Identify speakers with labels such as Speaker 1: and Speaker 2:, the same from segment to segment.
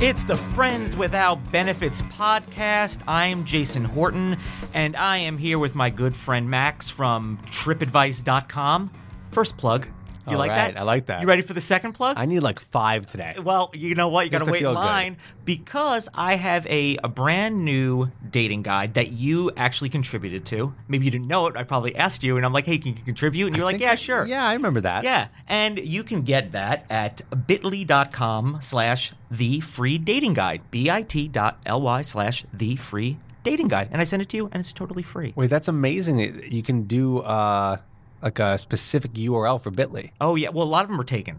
Speaker 1: It's the Friends Without Benefits podcast. I'm Jason Horton, and I am here with my good friend Max from tripadvice.com. First plug. You
Speaker 2: All
Speaker 1: like
Speaker 2: right,
Speaker 1: that?
Speaker 2: I like that.
Speaker 1: You ready for the second plug?
Speaker 2: I need like five today.
Speaker 1: well, you know what? You got to wait in
Speaker 2: feel good.
Speaker 1: line because I have a, a brand new dating guide that you actually contributed to. Maybe you didn't know it. I probably asked you, and I'm like, hey, can you contribute? And you're like, yeah,
Speaker 2: I-
Speaker 1: sure.
Speaker 2: Yeah, I remember that.
Speaker 1: Yeah, and you can get that at bit.ly.com slash the free dating guide. bit.ly slash the free dating guide. And I send it to you, and it's totally free.
Speaker 2: Wait, that's amazing. You can do uh, like a specific URL for Bitly.
Speaker 1: Oh yeah, well a lot of them are taken.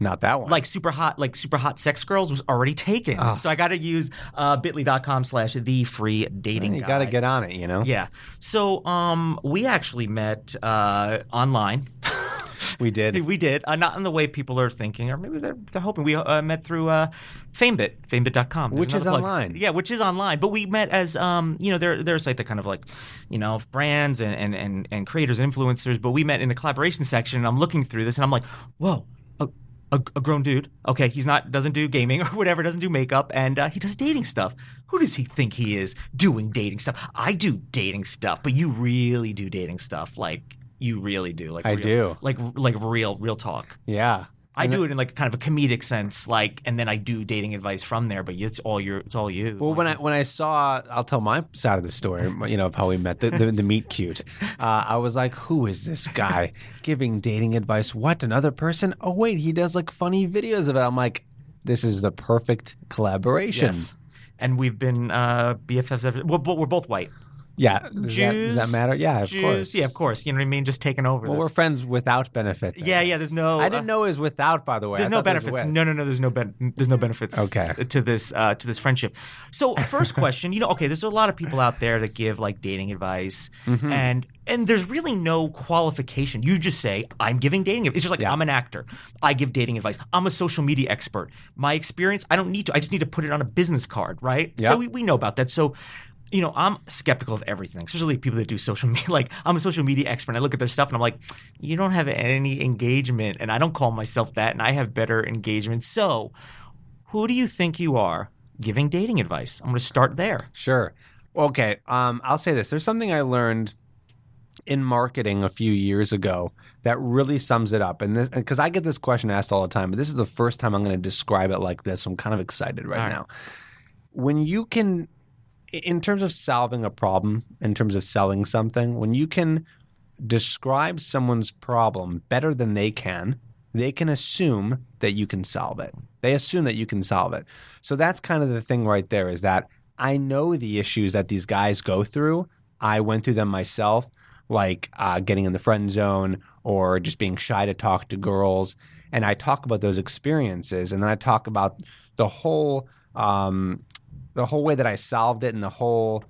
Speaker 2: Not that one.
Speaker 1: Like super hot, like super hot sex girls was already taken.
Speaker 2: Ah.
Speaker 1: So I got to use uh, bit.ly.com slash the free dating
Speaker 2: you got to get on it, you know.
Speaker 1: Yeah. So um, we actually met uh, online.
Speaker 2: We did.
Speaker 1: We did, uh, not in the way people are thinking, or maybe they're, they're hoping. We uh, met through uh, FameBit, famebit.com. There's
Speaker 2: Which is
Speaker 1: plug.
Speaker 2: online.
Speaker 1: Yeah, which is online. But we met as, um, you know, they're, they're a site that kind of like, you know, brands and, and, and, and creators and influencers. But we met in the collaboration section, and I'm looking through this, and I'm like, whoa. A, a, a grown dude. Okay, he's not doesn't do gaming or whatever, doesn't do makeup, and uh, he does dating stuff. Who does he think he is doing dating stuff? I do dating stuff, but you really do dating stuff, like you really do. Like
Speaker 2: I
Speaker 1: real-
Speaker 2: do.
Speaker 1: like like real real talk.
Speaker 2: Yeah.
Speaker 1: I do it in like kind of a comedic sense, like, and then I do dating advice from there. But it's all your, it's all you.
Speaker 2: Well, when I when I saw, I'll tell my side of the story. You know of how we met the the, the meet cute. Uh, I was like, who is this guy giving dating advice? What another person? Oh wait, he does like funny videos of it. I'm like, this is the perfect collaboration.
Speaker 1: yes, and we've been uh, BFFs. Ever, well, but we're both white.
Speaker 2: Yeah. Does, that, does that matter? Yeah, of
Speaker 1: Jews,
Speaker 2: course.
Speaker 1: yeah, of course. You know what I mean? Just taking over.
Speaker 2: Well,
Speaker 1: this.
Speaker 2: we're friends without benefits. I
Speaker 1: Yeah, yeah, there's no,
Speaker 2: I
Speaker 1: uh,
Speaker 2: didn't know it was without. By the way,
Speaker 1: There's
Speaker 2: I
Speaker 1: no
Speaker 2: thought there was
Speaker 1: benefits. No, no, no. There's no ben- There's no benefits.
Speaker 2: Okay.
Speaker 1: To this uh, to this friendship. So first question, you know, okay, there's a lot of people out there that give like dating advice,
Speaker 2: Mm-hmm.
Speaker 1: and and there's really no qualification. You just say I'm giving dating. advice. It's just like
Speaker 2: Yeah.
Speaker 1: I'm an actor. I give dating advice. I'm a social media expert. My experience, I don't need to. I just need to put it on a business card, right?
Speaker 2: Yeah.
Speaker 1: So we, we know about that. So. You know, I'm skeptical of everything, especially people that do social media. Like, I'm a social media expert. And I look at their stuff and I'm like, you don't have any engagement. And I don't call myself that. And I have better engagement. So, who do you think you are giving dating advice? I'm going to start there.
Speaker 2: Sure. Okay. Um, I'll say this. There's something I learned in marketing a few years ago that really sums it up. And this, because I get this question asked all the time, but this is the first time I'm going to describe it like this. So I'm kind of excited right,
Speaker 1: right.
Speaker 2: now. When you can, in terms of solving a problem, in terms of selling something, when you can describe someone's problem better than they can, they can assume that you can solve it. They assume that you can solve it. So that's kind of the thing right there is that I know the issues that these guys go through. I went through them myself, like uh, getting in the friend zone or just being shy to talk to girls. And I talk about those experiences, and then I talk about the whole, um, the whole way that I solved it, and the whole,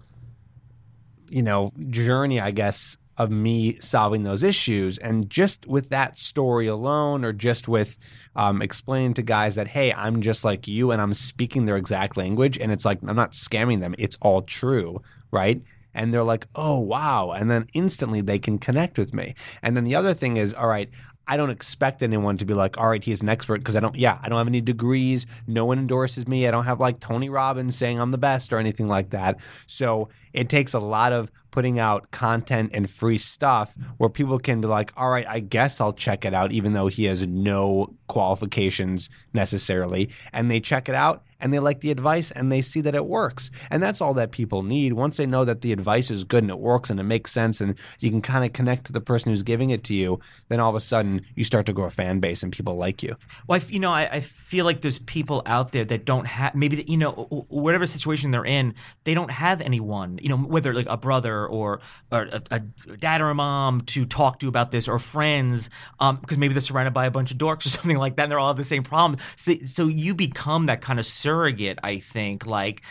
Speaker 2: you know, journey, I guess, of me solving those issues. And just with that story alone, or just with um, explaining to guys that, hey, I'm just like you and I'm speaking their exact language. And it's like, I'm not scamming them, it's all true, right? And they're like, oh, wow. And then instantly they can connect with me. And then the other thing is, all right, I don't expect anyone to be like, all right, he's an expert because I don't, yeah, I don't have any degrees. No one endorses me. I don't have like Tony Robbins saying I'm the best or anything like that. So it takes a lot of putting out content and free stuff where people can be like, all right, I guess I'll check it out, even though he has no qualifications necessarily. And they check it out and they like the advice and they see that it works. And that's all that people need. Once they know that the advice is good and it works and it makes sense and you can kind of connect to the person who's giving it to you, then all of a sudden you start to grow a fan base and people like you.
Speaker 1: Well, you know, I, I feel like there's people out there that don't have maybe that, you know whatever situation they're in, they don't have anyone, you know, whether like a brother or, or a, a dad or a mom to talk to about this or friends, um, because maybe they're surrounded by a bunch of dorks or something like that, and they're all have the same problem. So, so you become that kind of surrogate, I think, like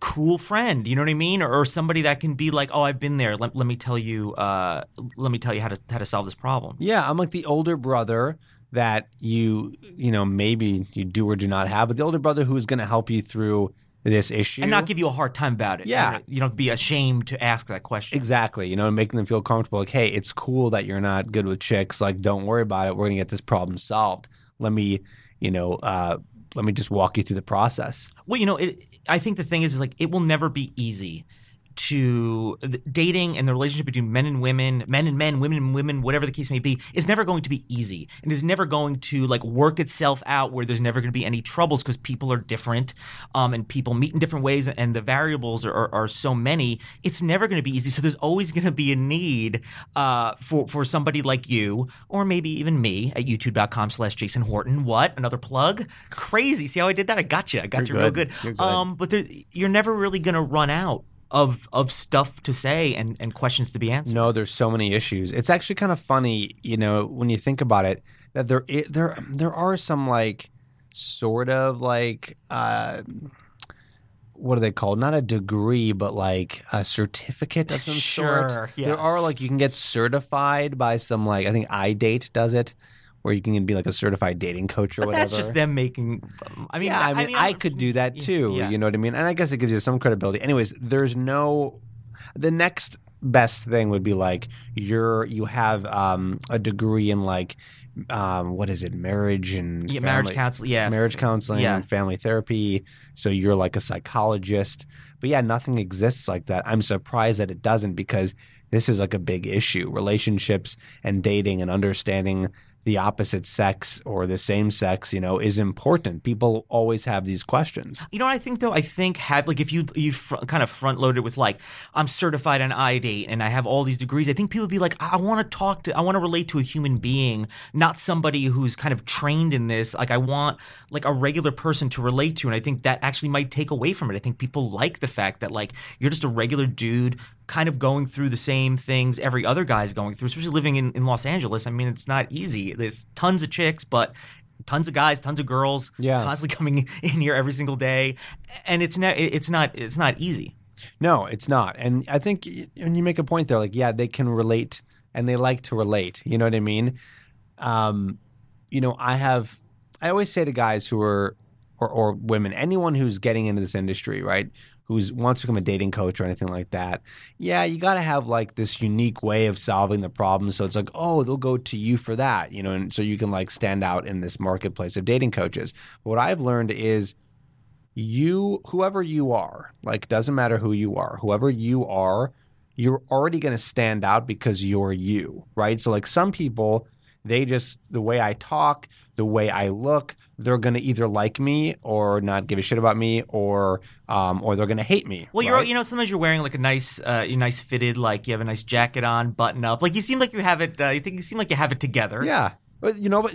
Speaker 1: cool friend you know what i mean? Or, or, somebody that can be like oh i've been there. Let, let me tell you uh, let me tell you how to how to solve this problem.
Speaker 2: Yeah i'm like the older brother that you you know maybe you do or do not have but the older brother who is going to help you through this issue
Speaker 1: and not give you a hard time about it.
Speaker 2: Yeah.
Speaker 1: you don't have to be ashamed to ask that question.
Speaker 2: Exactly. You know making them feel comfortable like hey it's cool that you're not good with chicks. Like don't worry about it. We're going to get this problem solved. Let me you know uh, let me just walk you through the process.
Speaker 1: Well, you know, it, I think the thing is, is like it will never be easy to dating and the relationship between men and women, men and men, women and women, whatever the case may be, is never going to be easy and is never going to like work itself out where there's never going to be any troubles because people are different um, and people meet in different ways and the variables are, are, are so many. It's never going to be easy. So there's always going to be a need uh, for for somebody like you or maybe even me at youtube.com slash Jason Horton. What? Another plug? Crazy. See how I did that? I got you. I got
Speaker 2: you're
Speaker 1: you
Speaker 2: good.
Speaker 1: real good. Um, but there, you're never really going to run out of of stuff to say and, and questions to be answered.
Speaker 2: No, there's so many issues. It's actually kind of funny, you know, when you think about it, that there there there are some like sort of like uh, what are they called? Not a degree, but like a certificate of some
Speaker 1: sure,
Speaker 2: sort.
Speaker 1: Yeah.
Speaker 2: There are like you can get certified by some like I think iDate does it where you can be like a certified dating coach or
Speaker 1: but
Speaker 2: whatever.
Speaker 1: That's just them making. I mean,
Speaker 2: yeah, I mean, I, mean, I could do that too.
Speaker 1: Yeah.
Speaker 2: You know what I mean? And I guess it gives you some credibility. Anyways, there's no. The next best thing would be like you're you have um, a degree in like um, what is it marriage and
Speaker 1: yeah,
Speaker 2: family,
Speaker 1: marriage counseling yeah
Speaker 2: marriage counseling
Speaker 1: yeah.
Speaker 2: and family therapy so you're like a psychologist but yeah nothing exists like that i'm surprised that it doesn't because this is like a big issue relationships and dating and understanding the opposite sex or the same sex, you know, is important. People always have these questions.
Speaker 1: You know I think though? I think have like if you you fr- kind of front loaded with like I'm certified on iDate and I have all these degrees. I think people would be like, I, I want to talk to, I want to relate to a human being, not somebody who's kind of trained in this. Like I want like a regular person to relate to, and I think that actually might take away from it. I think people like the fact that like you're just a regular dude kind of going through the same things every other guy's going through, especially living in, in Los Angeles. I mean, it's not easy. There's tons of chicks, but tons of guys, tons of girls,
Speaker 2: yeah.
Speaker 1: constantly coming in here every single day, and it's not it's not it's not easy.
Speaker 2: No, it's not. And I think when you make a point there, like yeah, they can relate and they like to relate. You know what I mean? Um, you know, I have I always say to guys who are or, or women, anyone who's getting into this industry, right? Who's wants to become a dating coach or anything like that, yeah, you got to have like this unique way of solving the problem. So it's like, oh, they'll go to you for that, you know, and so you can like stand out in this marketplace of dating coaches. But what I've learned is you, whoever you are, like doesn't matter who you are, whoever you are, you're already going to stand out because you're you, right? So like some people they just, the way I talk, the way I look, they're going to either like me or not give a shit about me or um, or they're going to hate me.
Speaker 1: Well,
Speaker 2: right?
Speaker 1: you're you know sometimes you're wearing like a nice uh, you nice fitted like you have a nice jacket on, button up. Like you seem like you have it. Uh, you think you seem like you have it together.
Speaker 2: Yeah. But you know, but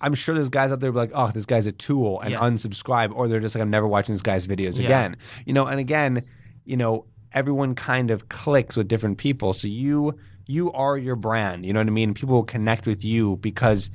Speaker 2: I'm sure there's guys out there be like, oh, this guy's a tool and
Speaker 1: Yeah.
Speaker 2: unsubscribe, or they're just like, I'm never watching this guy's videos
Speaker 1: Yeah.
Speaker 2: again. You know, and again, you know, everyone kind of clicks with different people. So you you are your brand. You know what I mean? People will connect with you because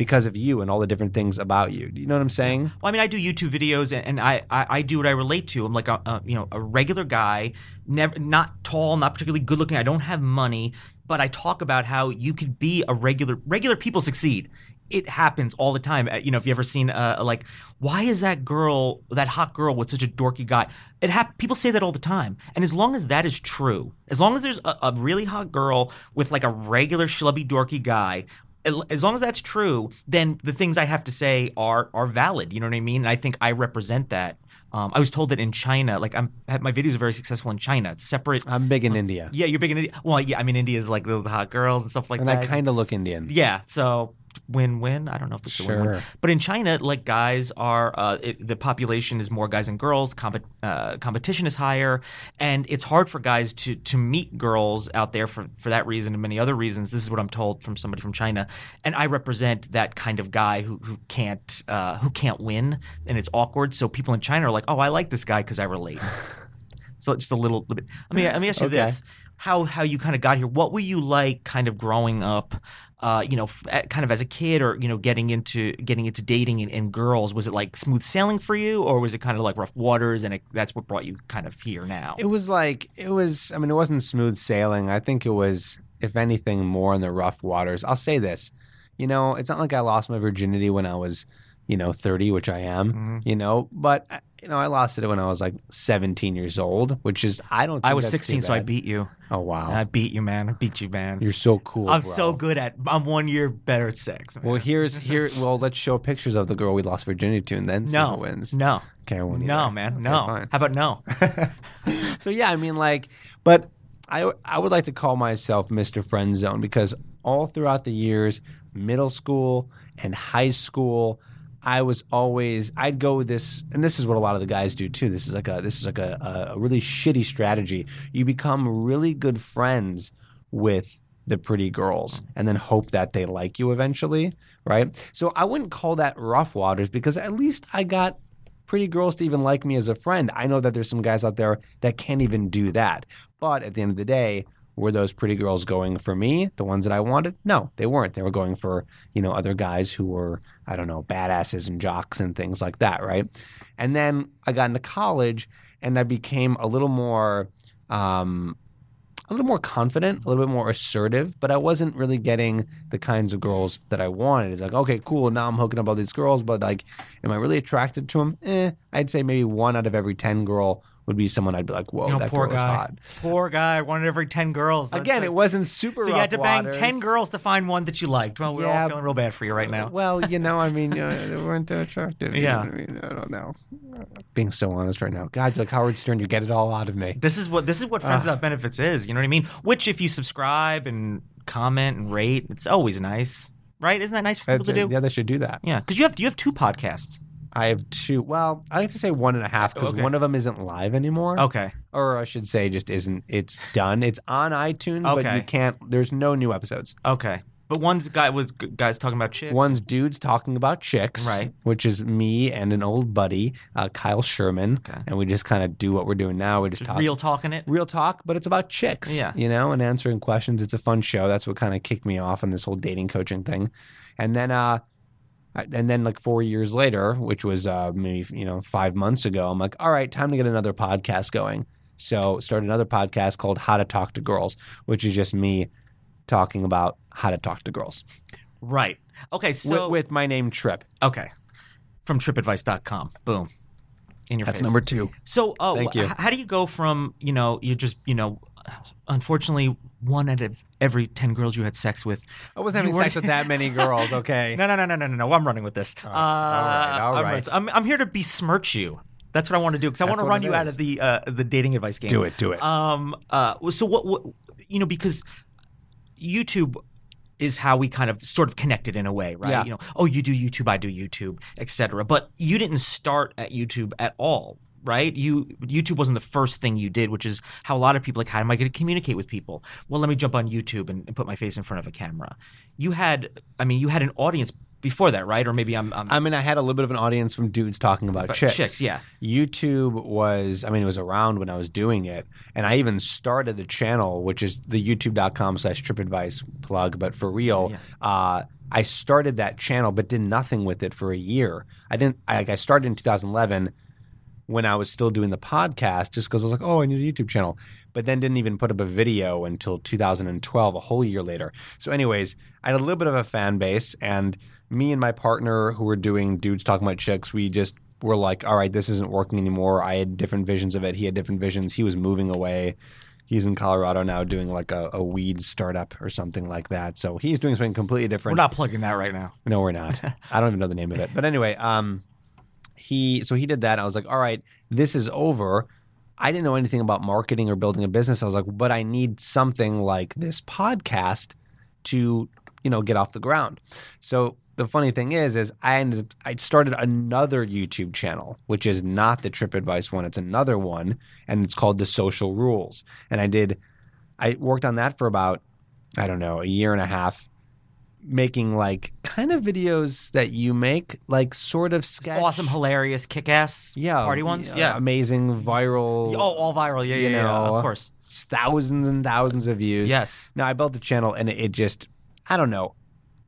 Speaker 2: because of you and all the different things about you. Do you know what I'm saying?
Speaker 1: Well, I mean, I do YouTube videos, and, I, I I do what I relate to. I'm like a, a you know a regular guy, never not tall, not particularly good looking. I don't have money, but I talk about how you could be a regular regular people succeed. It happens all the time. Uh, You know, if you ever seen uh, like, why is that girl, that hot girl, with such a dorky guy? It hap- People say that all the time, and as long as that is true, as long as there's a, a really hot girl with like a regular schlubby dorky guy, as long as that's true, then the things I have to say are are valid. You know what I mean? And I think I represent that Um, I was told that in China, like I'm, my videos are very successful in China. It's separate.
Speaker 2: I'm big in India,
Speaker 1: Yeah, you're big in India. Well, yeah, I mean India is like the, hot girls and stuff like
Speaker 2: and
Speaker 1: that.
Speaker 2: I kind of look Indian.
Speaker 1: yeah, so win-win. I don't know if it's a win-win. But in China, like guys are, uh, it, the population is more guys and girls. Comp- uh, competition is higher, and it's hard for guys to to meet girls out there for for that reason and many other reasons. This is what I'm told from somebody from China, and I represent that kind of guy who who can't uh, who can't win, and it's awkward. So people in China are like, oh, I like this guy because I relate. so just a little, little bit. Let me let me ask you
Speaker 2: Okay.
Speaker 1: this: how how you kind of got here? What were you like, kind of growing up? Uh, you know, f- kind of as a kid, or you know, getting into getting into dating and, and girls? Was it like smooth sailing for you, or was it kind of like rough waters, and it, that's what brought you kind of here now?
Speaker 2: It was like it was. I mean, it wasn't smooth sailing. I think it was, if anything, more in the rough waters. I'll say this. You know, it's not like I lost my virginity when I was, you know, thirty, which I am.
Speaker 1: Mhm.
Speaker 2: You know, but uh, you know, I lost it when I was like seventeen years old, which is I don't. Think
Speaker 1: I was
Speaker 2: that's too
Speaker 1: 16, so I beat you.
Speaker 2: Oh wow,
Speaker 1: I beat you, man. I beat you, man.
Speaker 2: you're so cool.
Speaker 1: I'm
Speaker 2: bro.
Speaker 1: so good at. I'm one year better at sex. Man.
Speaker 2: Well, here's here. Well, let's show pictures of the girl we lost virginity to, and then see
Speaker 1: no
Speaker 2: who wins.
Speaker 1: No,
Speaker 2: Okay, I won't
Speaker 1: no,
Speaker 2: either.
Speaker 1: man,
Speaker 2: Okay,
Speaker 1: no.
Speaker 2: fine.
Speaker 1: How about no?
Speaker 2: so yeah, I mean, like, but I I would like to call myself Mr. Friend Zone because all throughout the years, middle school and high school, I was always I'd go with this, and this is what a lot of the guys do too. This is like a this is like a, a really shitty strategy. You become really good friends with the pretty girls and then hope that they like you eventually, right? So I wouldn't call that rough waters because at least I got pretty girls to even like me as a friend. I know that there's some guys out there that can't even do that. But at the end of the day, were those pretty girls going for me, the ones that I wanted? No, they weren't. They were going for, you know, other guys who were, I don't know, badasses and jocks and things like that, right? And then I got into college and I became a little more um a little more confident, a little bit more assertive, but I wasn't really getting the kinds of girls that I wanted. It's like, okay, cool. Now I'm hooking up all these girls, but like, am I really attracted to them? Eh, I'd say maybe one out of every 10 girl would be someone I'd be like, whoa,
Speaker 1: You know,
Speaker 2: that
Speaker 1: poor
Speaker 2: girl is
Speaker 1: guy.
Speaker 2: hot.
Speaker 1: Poor guy. One in every ten girls. That's
Speaker 2: Again,
Speaker 1: like-
Speaker 2: it wasn't super
Speaker 1: So you had to bang
Speaker 2: waters.
Speaker 1: ten girls to find one that you liked. Well, we're
Speaker 2: Yeah.
Speaker 1: all feeling real bad for you right now.
Speaker 2: Well, you know, I mean, uh, they weren't that attractive. you
Speaker 1: Yeah.
Speaker 2: know I mean, I don't know. Being so honest right now. God, you're like Howard Stern, you get it all out of me.
Speaker 1: This is what this is what friends without benefits is. You know what I mean? Which, if you subscribe and comment and rate, it's always nice, right? Isn't that nice for people to do?
Speaker 2: Yeah, they should do that.
Speaker 1: Yeah, because you have you have two podcasts.
Speaker 2: I have two. Well, I like to say one and a half because
Speaker 1: Okay.
Speaker 2: one of them isn't live anymore.
Speaker 1: Okay,
Speaker 2: or I should say, just isn't. It's done. It's on iTunes, but
Speaker 1: Okay.
Speaker 2: you can't. There's no new episodes.
Speaker 1: okay. But one's guy was guys talking about chicks.
Speaker 2: One's dudes talking about chicks,
Speaker 1: Right.
Speaker 2: Which is me and an old buddy, uh, Kyle Sherman,
Speaker 1: Okay.
Speaker 2: and we just kind of do what we're doing now. We just,
Speaker 1: Just
Speaker 2: talk
Speaker 1: real talking it.
Speaker 2: real talk, but it's about chicks.
Speaker 1: Yeah.
Speaker 2: You know, and answering questions. It's a fun show. That's what kind of kicked me off on this whole dating coaching thing. And then uh and then like 4 years later, which was uh maybe you know 5 months ago, I'm like, "All right, time to get another podcast going." So, start another podcast called How to Talk to Girls, which is just me talking about how to talk to girls.
Speaker 1: Right. Okay. So
Speaker 2: with, my name Trip.
Speaker 1: okay, from TripAdvice.com. Boom. In your
Speaker 2: That's
Speaker 1: face.
Speaker 2: number 2.
Speaker 1: So, oh,
Speaker 2: Thank you.
Speaker 1: how do you go from you know you just you know, unfortunately, one out of every ten girls you had sex with.
Speaker 2: I wasn't having sex with that many girls, okay?
Speaker 1: No, no, no, no, no, no, no. I'm running with this.
Speaker 2: All right, all right, all
Speaker 1: I'm,
Speaker 2: right.
Speaker 1: I'm, I'm here to besmirch you. That's what I want to do because I want to run you out of the uh, the dating advice game.
Speaker 2: Do it, do it.
Speaker 1: Um. Uh. So what? What? You know, because YouTube is how we kind of sort of connected in a way, right?
Speaker 2: Yeah.
Speaker 1: You know, oh, you do YouTube, I do YouTube, etc. But you didn't start at YouTube at all, right? You YouTube wasn't the first thing you did, which is how a lot of people like, how am I going to communicate with people? Well, let me jump on YouTube and, and put my face in front of a camera. You had, I mean, you had an audience before that, right? Or maybe I'm, I'm
Speaker 2: I mean, I had a little bit of an audience from dudes talking about chicks.
Speaker 1: chicks, yeah.
Speaker 2: YouTube was, I mean, it was around when I was doing it. And I even started the channel, which is the youtube.com slash tripadvice plug. But for real,
Speaker 1: Yeah.
Speaker 2: uh, I started that channel, but did nothing with it for a year. I didn't, I, like, I started in 2011 when I was still doing the podcast just because I was like, oh, I need a YouTube channel. But then didn't even put up a video until 2012, a whole year later. So, anyways, I had a little bit of a fan base, and me and my partner who were doing Dudes Talking About Chicks, we just were like, all right, this isn't working anymore. I had different visions of it. He had different visions. He was moving away. He's in Colorado now doing like a, a weed startup or something like that. So he's doing something completely different.
Speaker 1: We're not plugging that right now.
Speaker 2: No, we're not. I don't even know the name of it. But anyway, um, he so he did that. I was like, all right, this is over. I didn't know anything about marketing or building a business. I was like, but I need something like this podcast to, you know, get off the ground. So the funny thing is, is I ended I started another YouTube channel, which is not the Trip Advice one. It's another one, and it's called The Social Rules. And I did I worked on that for about, I don't know, a year and a half making like kind of videos that you make, like sort of sketch.
Speaker 1: Awesome, hilarious, kick ass
Speaker 2: Yeah.
Speaker 1: party ones.
Speaker 2: yeah,
Speaker 1: Yeah.
Speaker 2: Amazing, viral.
Speaker 1: Oh, all viral. Yeah, yeah, yeah, Of course.
Speaker 2: Thousands and thousands of views.
Speaker 1: Yes.
Speaker 2: Now I built the channel and it, just, I don't know,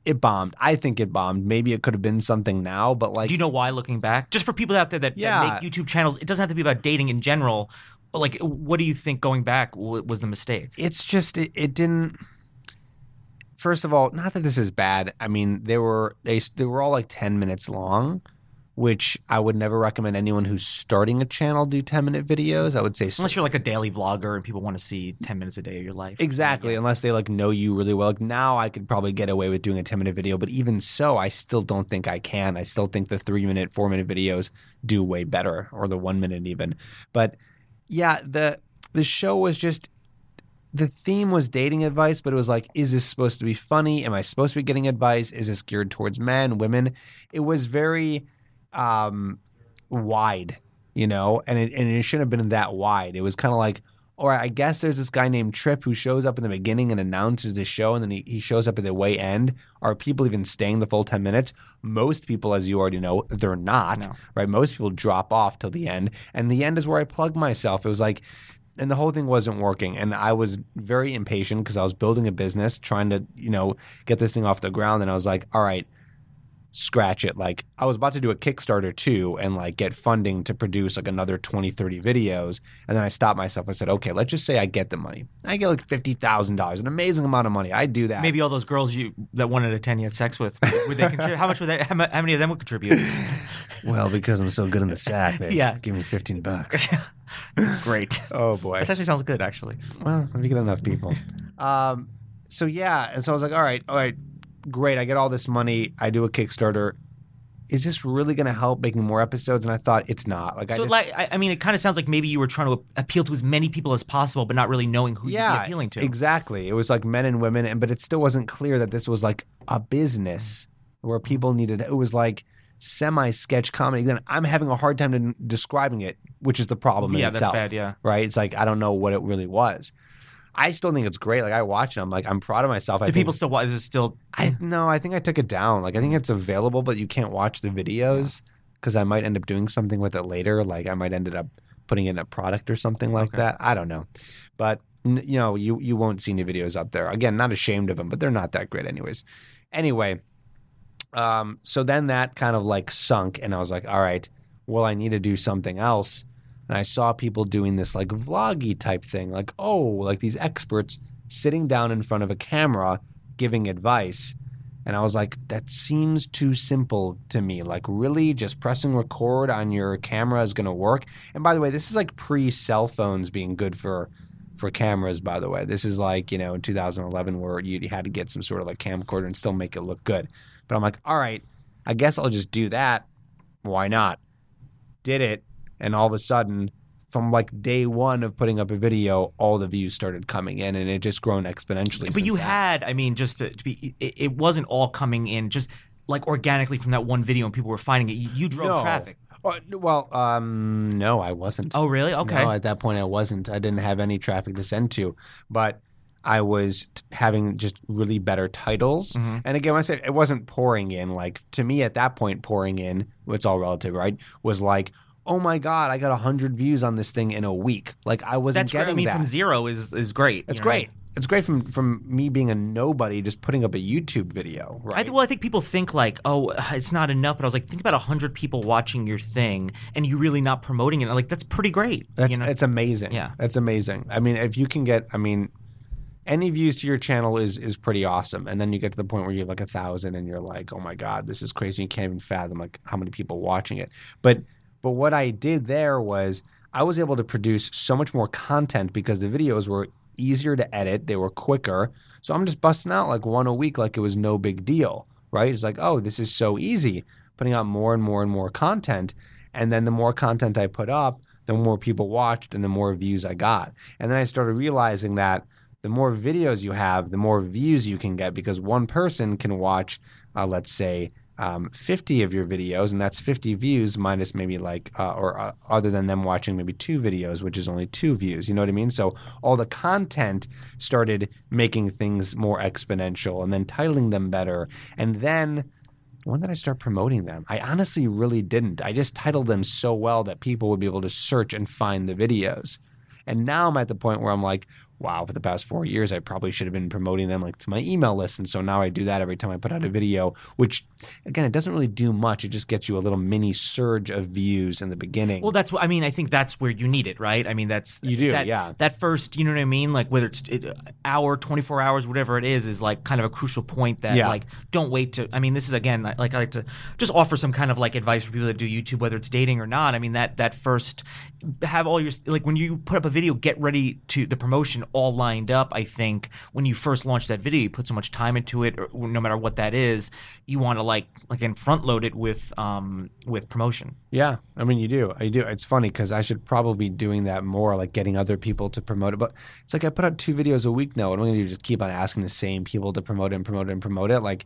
Speaker 2: it bombed. I think it bombed. Maybe it could have been something now, but like,
Speaker 1: Do you know why? Looking back, just for people out there that,
Speaker 2: Yeah.
Speaker 1: that make YouTube channels, it doesn't have to be about dating in general. But like, what do you think going back was the mistake?
Speaker 2: it's just it, it didn't first of all not that this is bad. I mean they were they, they were all like 10 minutes long which i would never recommend anyone who's starting a channel do 10 minute videos. I would say
Speaker 1: Unless you're like a daily vlogger and people want to see ten minutes a day of your life.
Speaker 2: exactly
Speaker 1: Yeah.
Speaker 2: unless they like know you really well. Like now i could probably get away with doing a 10 minute video but even so i still don't think i can. I still think the three minute four minute videos do way better or the one minute even. But yeah the the show was just the theme was dating advice, but it was like, is this supposed to be funny? Am I supposed to be getting advice? Is this geared towards men, women? It was very um, wide, you know, and it, and it shouldn't have been that wide. It was kind of like, all right, I guess there's this guy named Trip who shows up in the beginning and announces the show, and then he, he shows up at the way end. Are people even staying the full 10 minutes? Most people, as you already know, they're not,
Speaker 1: No.
Speaker 2: right? Most people drop off till the end, and the end is where I plug myself. It was like, and the whole thing wasn't working and i was very impatient because i was building a business trying to you know get this thing off the ground and i was like all right scratch it like i was about to do a kickstarter too and like get funding to produce like another 20 30 videos and then i stopped myself i said okay let's just say i get the money i get like $50000 an amazing amount of money i do that
Speaker 1: Maybe all those girls you that wanted a ten you had sex with, would they contribute? how much would they? How, how many of them would contribute?
Speaker 2: well because i'm so good in the sack they
Speaker 1: Yeah.
Speaker 2: give me 15 bucks
Speaker 1: Great.
Speaker 2: oh boy
Speaker 1: This actually sounds good, actually.
Speaker 2: Well, if you get enough people. um, so yeah, and so I was like, all right, all right, great. I get all this money. I do a Kickstarter. Is this really going to help making more episodes? And I thought it's not. Like I just,
Speaker 1: like, I, I mean, it kind of sounds like maybe you were trying to appeal to as many people as possible, but not really knowing who you're appealing to.
Speaker 2: exactly. It was like men and women, and but it still wasn't clear that this was like a business where people needed. It was like semi sketch comedy. Then I'm having a hard time describing it, which is the problem.
Speaker 1: yeah, that's
Speaker 2: itself.
Speaker 1: bad. Yeah.
Speaker 2: right? It's like I don't know what it really was. I still think it's great. Like I watch it, I'm like I'm proud of myself. I
Speaker 1: Do
Speaker 2: think-
Speaker 1: people still? watch? Is it still?
Speaker 2: I no, I think I took it down. Like I think it's available, but you can't watch the videos because I might end up doing something with it later. Like I might ended up putting in a product or something like
Speaker 1: Okay.
Speaker 2: that. I don't know, but you know, you you won't see any videos up there. Again, not ashamed of them, but they're not that great, anyways. Anyway, um, so then that kind of like sunk, and I was like, all right, well, I need to do something else. And I saw people doing this like vloggy type thing, like oh, like these experts sitting down in front of a camera giving advice. And I was like, that seems too simple to me. Like, really, just pressing record on your camera is going to work. And by the way, this is like pre cell phones being good for for cameras. By the way, this is like you know in 2011 where you had to get some sort of like camcorder and still make it look good. But I'm like, all right, I guess I'll just do that. Why not? Did it, and all of a sudden, from like day one of putting up a video, all the views started coming in, and it just grown exponentially.
Speaker 1: But you
Speaker 2: then.
Speaker 1: had, I mean, just to, to be, it, it wasn't all coming in just like organically from that one video and people were finding it. You, you drove
Speaker 2: No.
Speaker 1: traffic.
Speaker 2: Uh, well, um, no, I wasn't.
Speaker 1: Oh, really? Okay.
Speaker 2: No, at that point, I wasn't. I didn't have any traffic to send to, but I was t- having just really better titles.
Speaker 1: Mhm.
Speaker 2: And again, when I say it wasn't pouring in, like to me at that point, pouring in, it's all relative, right? Was like, oh my god, I got hundred views on this thing in a week. Like I wasn't
Speaker 1: That's great.
Speaker 2: getting
Speaker 1: I mean,
Speaker 2: that.
Speaker 1: from zero is is great.
Speaker 2: It's great. It's great from from me being a nobody, just putting up a YouTube video, right?
Speaker 1: I, th- well, I think people think like, oh, it's not enough. But I was like, think about hundred people watching your thing, and you really not promoting it. Like, that's pretty great.
Speaker 2: That's
Speaker 1: you know?
Speaker 2: it's amazing.
Speaker 1: Yeah.
Speaker 2: that's amazing. I mean, if you can get, I mean, any views to your channel is is pretty awesome. And then you get to the point where you have like a thousand, and you're like, oh my god, this is crazy. You can't even fathom like how many people watching it. But but what I did there was I was able to produce so much more content because the videos were easier to edit. They were quicker. So I'm just busting out like one a week, like it was no big deal, right? It's like, oh, this is so easy. Putting out more and more and more content. And then the more content I put up, the more people watched and the more views I got. And then I started realizing that the more videos you have, the more views you can get because one person can watch, uh, let's say, um, 50 of your videos, and that's 50 views minus maybe like, uh, or uh, other than them watching maybe two videos, which is only two views. You know what I mean? So all the content started making things more exponential and then titling them better. And then when did I start promoting them? I honestly really didn't. I just titled them so well that people would be able to search and find the videos. And now I'm at the point where I'm like, wow, for the past four years, I probably should have been promoting them like to my email list. And so now I do that every time I put out a video, which again, it doesn't really do much. It just gets you a little mini surge of views in the beginning.
Speaker 1: Well, that's what I mean. I think that's where you need it, right? I mean, that's
Speaker 2: You do,
Speaker 1: that,
Speaker 2: yeah.
Speaker 1: That first, you know what I mean? Like whether it's it, hour, twenty four hours, whatever it is, is like kind of a crucial point that
Speaker 2: Yeah.
Speaker 1: like don't wait to. I mean, this is again like I like to just offer some kind of like advice for people that do YouTube, whether it's dating or not. I mean that that first have all your like when you put up a video, get ready to the promotion all lined up. I think when you first launch that video, you put so much time into it, or no matter what that is, you want to like again front load it with um with promotion.
Speaker 2: Yeah, I mean, you do. I do. It's funny because I should probably be doing that more, like getting other people to promote it. But it's like I put out two videos a week now. What am I going to? Just keep on asking the same people to promote it and promote it and promote it? Like,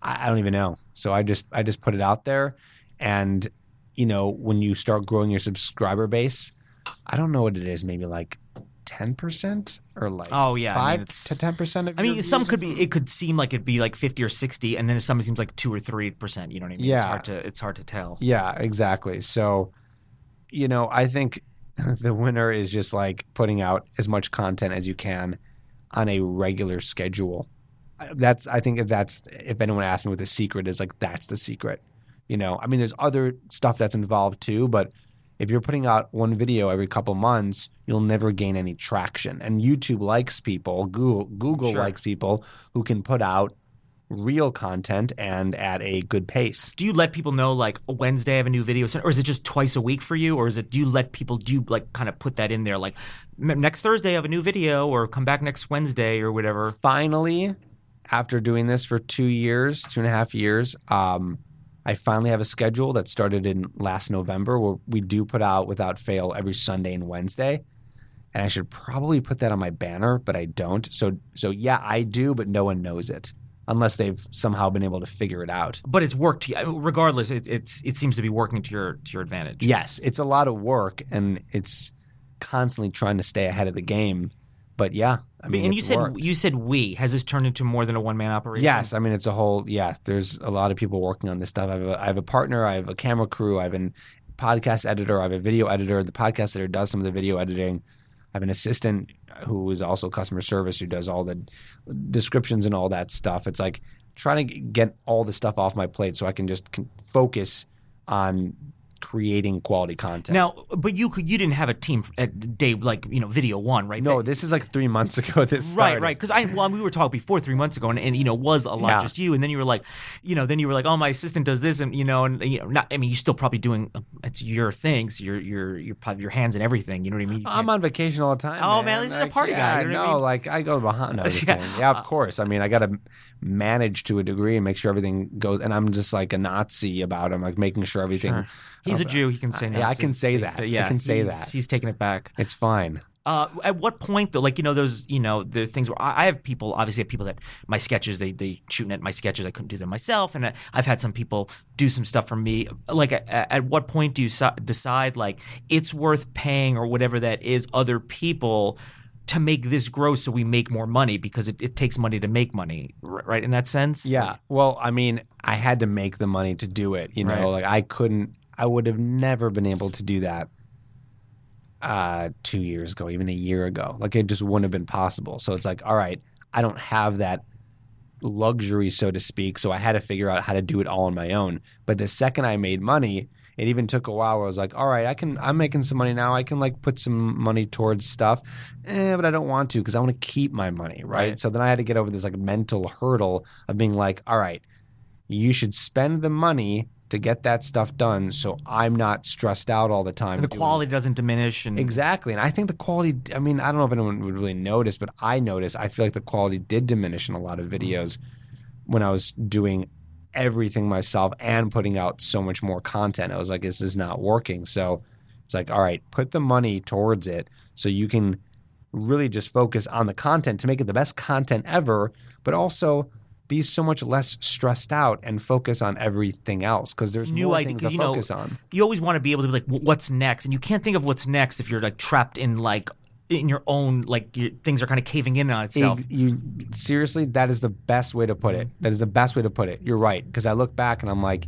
Speaker 2: I, I don't even know. So I just I just put it out there, and you know, when you start growing your subscriber base, I don't know what it is. Maybe like ten percent or like
Speaker 1: Oh, yeah, I mean,
Speaker 2: five
Speaker 1: it's-
Speaker 2: to ten percent of.
Speaker 1: I mean, some could be. It could seem like it'd be like fifty or sixty, and then some seems like two or three percent. You know what I mean? It's
Speaker 2: Yeah.
Speaker 1: hard to. It's hard to tell.
Speaker 2: Yeah, exactly. So, you know, I think the winner is just like putting out as much content as you can on a regular schedule. That's I think if that's if anyone asks me what the secret is, like that's the secret. You know, I mean, there's other stuff that's involved too, but if you're putting out one video every couple months, you'll never gain any traction. And YouTube likes people, Google Google
Speaker 1: Sure.
Speaker 2: likes people who can put out real content and at a good pace.
Speaker 1: Do you let people know like Wednesday I have a new video, or is it just twice a week for you, or is it? Do you let people do you like kind of put that in there, like next Thursday I have a new video, or come back next Wednesday, or whatever?
Speaker 2: finally, after doing this for two years, two and a half years, um, I finally have a schedule that started in last November where we do put out without fail every Sunday and Wednesday. And I should probably put that on my banner, but I don't. So so yeah, I do, but no one knows it. Unless they've somehow been able to figure it out.
Speaker 1: But it's worked. to you. Regardless, it, it's it seems to be working to your to your advantage.
Speaker 2: Yes, it's a lot of work and it's constantly trying to stay ahead of the game. But yeah, I mean,
Speaker 1: and you said
Speaker 2: worked.
Speaker 1: you said we has this turned into more than a one man operation?
Speaker 2: Yes, I mean it's a whole yeah. There's a lot of people working on this stuff. I have a, I have a partner. I have a camera crew. I have a podcast editor. I have a video editor. The podcast editor does some of the video editing. I have an assistant who is also customer service who does all the descriptions and all that stuff. It's like trying to get all the stuff off my plate so I can just focus on creating quality content.
Speaker 1: Now, but you could you didn't have a team at day like you know video one, right?
Speaker 2: no,
Speaker 1: That-
Speaker 2: this is like three months ago. This
Speaker 1: Right,
Speaker 2: started.
Speaker 1: right. Because I, well, we were talking before three months ago, and, and you know, was a lot
Speaker 2: Yeah.
Speaker 1: just you, and then you were like, you know, then you were like, oh, my assistant does this, and you know, and you know, not. I mean, you're still probably doing uh, it's your things, your your your probably your hands and everything. You know what I mean?
Speaker 2: I'm on vacation all the time.
Speaker 1: Oh,
Speaker 2: man,
Speaker 1: man, he's a
Speaker 2: Like,
Speaker 1: party guy, you know what I
Speaker 2: no,
Speaker 1: mean?
Speaker 2: like I go behind. No,
Speaker 1: Yeah.
Speaker 2: yeah, of course. I mean, I got to manage to a degree and make sure everything goes. And I'm just like a Nazi about. it. I'm like making sure everything.
Speaker 1: Sure. He's a Jew. He can say.
Speaker 2: Uh, yeah, I can say that.
Speaker 1: but
Speaker 2: I can say
Speaker 1: he's-
Speaker 2: that.
Speaker 1: He's taking it back.
Speaker 2: It's fine.
Speaker 1: Uh, at what point though, like you know those you know the things where I, I have people obviously have people that my sketches they they shooting at my sketches I couldn't do them myself and I, I've had some people do some stuff for me like at, at what point do you so- decide like it's worth paying or whatever that is other people to make this grow so we make more money because it, it takes money to make money right in that sense
Speaker 2: Yeah. Well, I mean, I had to make the money to do it. You know,
Speaker 1: Right.
Speaker 2: like I couldn't. I would have never been able to do that. Uh, two years ago, even a year ago, like it just wouldn't have been possible. So it's like, all right, I don't have that luxury, so to speak. So I had to figure out how to do it all on my own. But the second I made money, it even took a while where I was like, all right, I can, I'm making some money now. I can like put some money towards stuff, eh, but I don't want to because I want to keep my money, right?
Speaker 1: Right.
Speaker 2: So then I had to get over this like mental hurdle of being like, all right, you should spend the money to get that stuff done so I'm not stressed out all the time.
Speaker 1: and the quality doesn't diminish and
Speaker 2: Exactly. And I think the quality, I mean, I don't know if anyone would really notice, but I noticed, I feel like the quality did diminish in a lot of mm-hmm. videos when I was doing everything myself and putting out so much more content. I was like, this is not working. So it's like, all right, put the money towards it so you can really just focus on the content to make it the best content ever, but also be so much less stressed out and focus on everything else because there's
Speaker 1: New
Speaker 2: more
Speaker 1: idea-
Speaker 2: things to
Speaker 1: you know,
Speaker 2: focus on.
Speaker 1: You always want to be able to be like, what's next? And you can't think of what's next if you're like trapped in like in your own like your, things are kind of caving in on itself.
Speaker 2: Ex- You seriously, that is the best way to put it. That is the best way to put it. You're right because I look back and I'm like,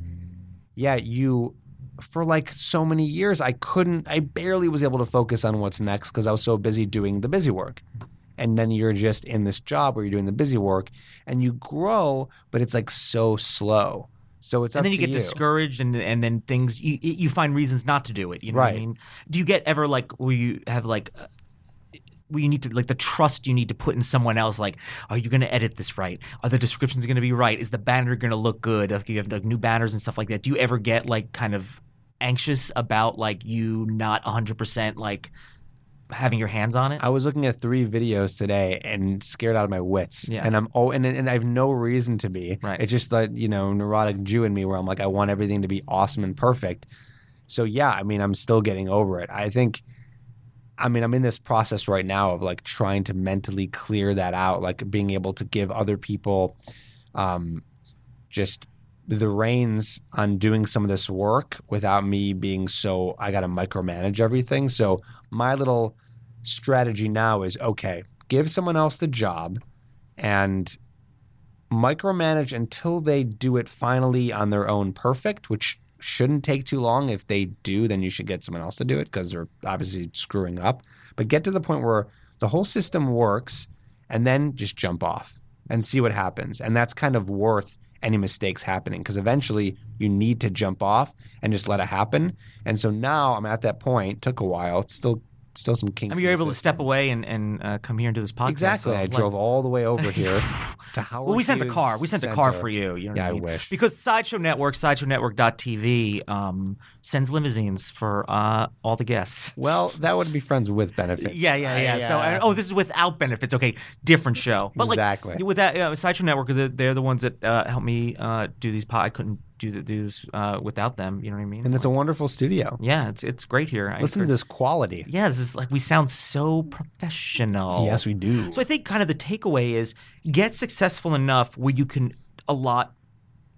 Speaker 2: yeah, you for like so many years I couldn't I barely was able to focus on what's next because I was so busy doing the busy work. And then you're just in this job where you're doing the busy work and you grow, but it's like so slow. So it's
Speaker 1: and then you get discouraged, and and then things you you find reasons not to do it. You know what I mean? Do you get ever like where you have like uh, where you need to like the trust you need to put in someone else? Like, are you going to edit this right? Are the descriptions going to be right? Is the banner going to look good? If you have like new banners and stuff like that, do you ever get like kind of anxious about like you not 100 percent like having your hands on it?
Speaker 2: I was looking at three videos today and scared out of my wits.
Speaker 1: Yeah.
Speaker 2: And I'm oh and and I have no reason to be.
Speaker 1: Right.
Speaker 2: It's just that, you know, neurotic Jew in me where I'm like, I want everything to be awesome and perfect. So yeah, I mean, I'm still getting over it. I think I mean, I'm in this process right now of like trying to mentally clear that out, like being able to give other people um just the reins on doing some of this work without me being so I got to micromanage everything. So my little strategy now is okay, give someone else the job and micromanage until they do it finally on their own perfect, which shouldn't take too long. If they do, then you should get someone else to do it because they're obviously screwing up. But get to the point where the whole system works and then just jump off and see what happens. And that's kind of worth any mistakes happening because eventually you need to jump off and just let it happen. And so now I'm at that point. Took a while. It's still still some kinks.
Speaker 1: I mean, you're
Speaker 2: the
Speaker 1: able to step away and, and uh, come here and do this podcast.
Speaker 2: Exactly.
Speaker 1: so,
Speaker 2: I
Speaker 1: like-
Speaker 2: drove all the way over here to Howard.
Speaker 1: Well, we sent a
Speaker 2: Hughes
Speaker 1: car. We sent a car for you. you know
Speaker 2: Yeah, I
Speaker 1: mean?
Speaker 2: wish.
Speaker 1: Because Sideshow Network, SideshowNetwork.tv, um, sends limousines for uh, all the guests.
Speaker 2: Well, that would be friends with benefits.
Speaker 1: Yeah, yeah, yeah.
Speaker 2: I,
Speaker 1: so,
Speaker 2: uh,
Speaker 1: oh, this is without benefits. Okay, different show. But
Speaker 2: Exactly.
Speaker 1: like with that, Sideshow Network, they're, they're the ones that uh, help me uh, do these. Po- I couldn't do the, do this uh, without them. You know what I mean?
Speaker 2: and it's a wonderful studio.
Speaker 1: yeah, it's it's great here. I
Speaker 2: Listen to this quality.
Speaker 1: Yeah, this is like we sound so professional.
Speaker 2: Yes, we do.
Speaker 1: So I think kind of the takeaway is get successful enough where you can allot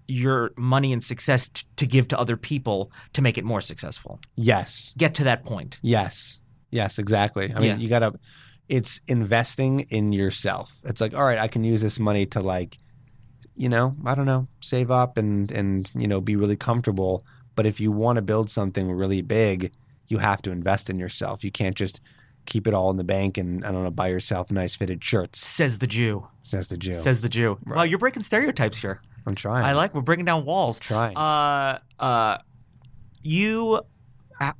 Speaker 1: your money and success t- to give to other people to make it more successful.
Speaker 2: yes,
Speaker 1: Get to that point.
Speaker 2: yes, yes, exactly. I mean,
Speaker 1: Yeah.
Speaker 2: you got to. It's investing in yourself. It's like, all right, I can use this money to like, you know, I don't know, save up and and you know, be really comfortable. But if you want to build something really big, you have to invest in yourself. You can't just keep it all in the bank and I don't know, buy yourself nice fitted shirts.
Speaker 1: Says the Jew.
Speaker 2: Says the Jew.
Speaker 1: Says the Jew. Wow, you're breaking stereotypes here.
Speaker 2: I'm trying.
Speaker 1: I like we're breaking down walls.
Speaker 2: trying.
Speaker 1: Uh, uh, you,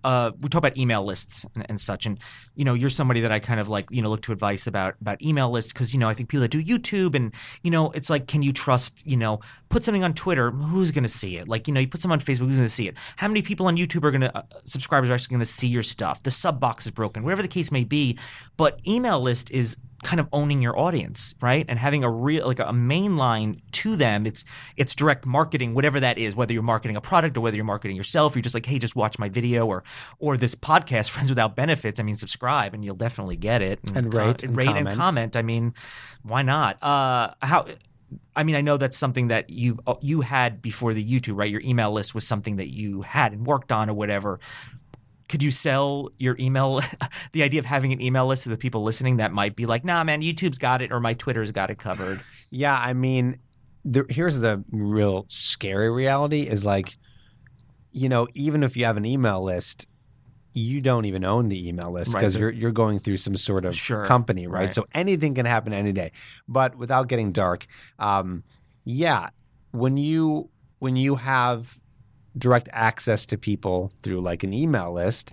Speaker 1: uh, we talk about email lists and, and such, and you know, you're somebody that I kind of like, you know, look to advice about about email lists because you know, I think people that do YouTube and you know, it's like, can you trust, you know, put something on Twitter, who's going to see it? Like, you know, you put something on Facebook, who's going to see it? How many people on YouTube are going to uh, subscribers are actually going to see your stuff? The sub box is broken, whatever the case may be. But email list is kind of owning your audience, right? And having a real like a main line to them. It's it's direct marketing, whatever that is, whether you're marketing a product or whether you're marketing yourself, you're just like, hey, just watch my video or or this podcast, Friends Without Benefits. I mean, subscribe and you'll definitely get it.
Speaker 2: And rate and
Speaker 1: rate and
Speaker 2: comment.
Speaker 1: comment. I mean, why not? Uh how I mean, I know that's something that you you had before the YouTube, right? Your email list was something that you had and worked on or whatever could you sell your email the idea of having an email list to the people listening that might be like nah man youtube's got it or my twitter's got it covered
Speaker 2: Yeah, I mean, the, here's the real scary reality is like, you know, even if you have an email list, you don't even own the email list because
Speaker 1: the-
Speaker 2: you're you're going through some sort of
Speaker 1: Sure,
Speaker 2: company, right?
Speaker 1: right.
Speaker 2: So anything can happen any day. But without getting dark, um, yeah, when you when you have direct access to people through like an email list,